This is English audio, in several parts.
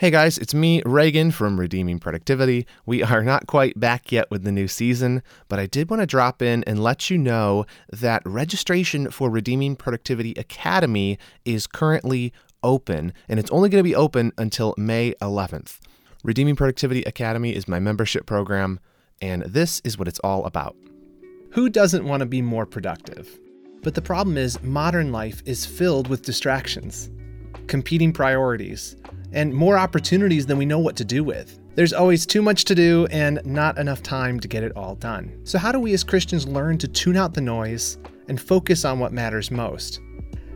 Hey guys, it's me, Reagan from Redeeming Productivity. We are not quite back yet with the new season, but I did want to drop in and let you know that registration for Redeeming Productivity Academy is currently open, and it's only going to be open until May 11th. Redeeming Productivity Academy is my membership program, and this is what it's all about. Who doesn't want to be more productive? But the problem is, modern life is filled with distractions, competing priorities and more opportunities than we know what to do with. There's always too much to do and not enough time to get it all done. So, how do we as Christians learn to tune out the noise and focus on what matters most?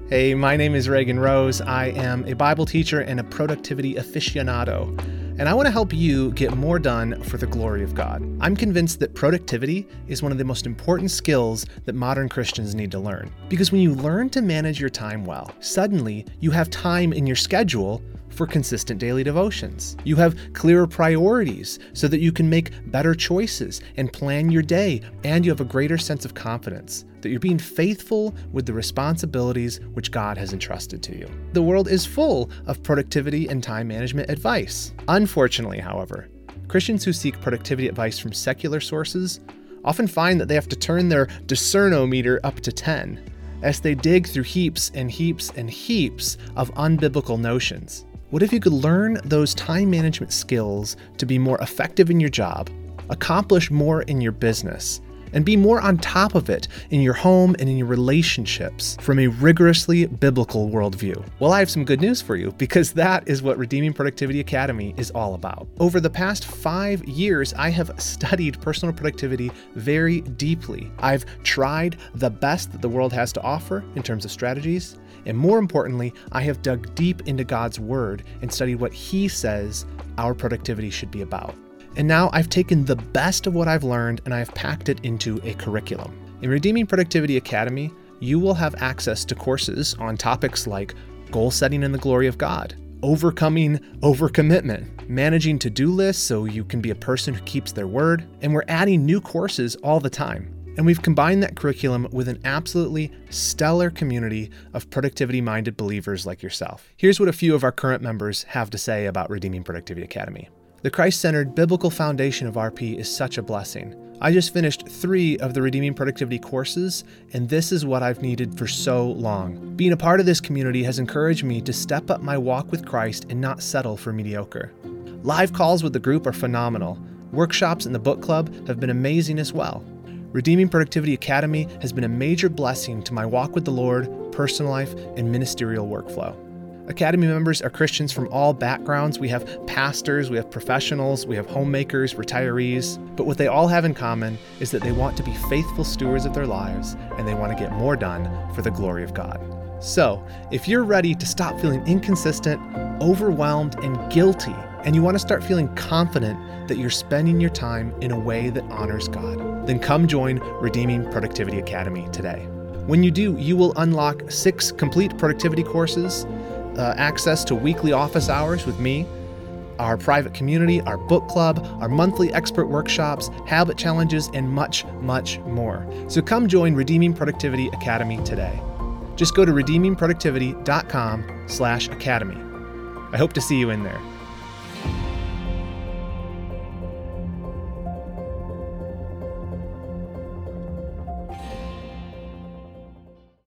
Hey, my name is Reagan Rose. I am a Bible teacher and a productivity aficionado, and I want to help you get more done for the glory of God. I'm convinced that productivity is one of the most important skills that modern Christians need to learn. Because when you learn to manage your time well, suddenly you have time in your schedule for consistent daily devotions. You have clearer priorities so that you can make better choices and plan your day, and you have a greater sense of confidence that you're being faithful with the responsibilities which God has entrusted to you. The world is full of productivity and time management advice. Unfortunately, however, Christians who seek productivity advice from secular sources often find that they have to turn their discernometer up to 10 as they dig through heaps and heaps and heaps of unbiblical notions. What if you could learn those time management skills to be more effective in your job, accomplish more in your business, and be more on top of it in your home and in your relationships from a rigorously biblical worldview? Well, I have some good news for you because that is what Redeeming Productivity Academy is all about. Over the past five years, I have studied personal productivity very deeply. I've tried the best that the world has to offer in terms of strategies and more importantly, I have dug deep into God's Word and studied what He says our productivity should be about. And now I've taken the best of what I've learned and I have packed it into a curriculum. In Redeeming Productivity Academy, you will have access to courses on topics like goal setting in the glory of God, overcoming overcommitment, managing to do lists so you can be a person who keeps their word, and we're adding new courses all the time. And we've combined that curriculum with an absolutely stellar community of productivity minded believers like yourself. Here's what a few of our current members have to say about Redeeming Productivity Academy. The Christ centered biblical foundation of RP is such a blessing. I just finished three of the Redeeming Productivity courses, and this is what I've needed for so long. Being a part of this community has encouraged me to step up my walk with Christ and not settle for mediocre. Live calls with the group are phenomenal. Workshops in the book club have been amazing as well. Redeeming Productivity Academy has been a major blessing to my walk with the Lord, personal life, and ministerial workflow. Academy members are Christians from all backgrounds. We have pastors, we have professionals, we have homemakers, retirees. But what they all have in common is that they want to be faithful stewards of their lives and they want to get more done for the glory of God. So, if you're ready to stop feeling inconsistent, overwhelmed, and guilty, and you want to start feeling confident that you're spending your time in a way that honors God, then come join Redeeming Productivity Academy today. When you do, you will unlock six complete productivity courses, uh, access to weekly office hours with me, our private community, our book club, our monthly expert workshops, habit challenges, and much, much more. So come join Redeeming Productivity Academy today. Just go to redeemingproductivity.com slash academy. I hope to see you in there.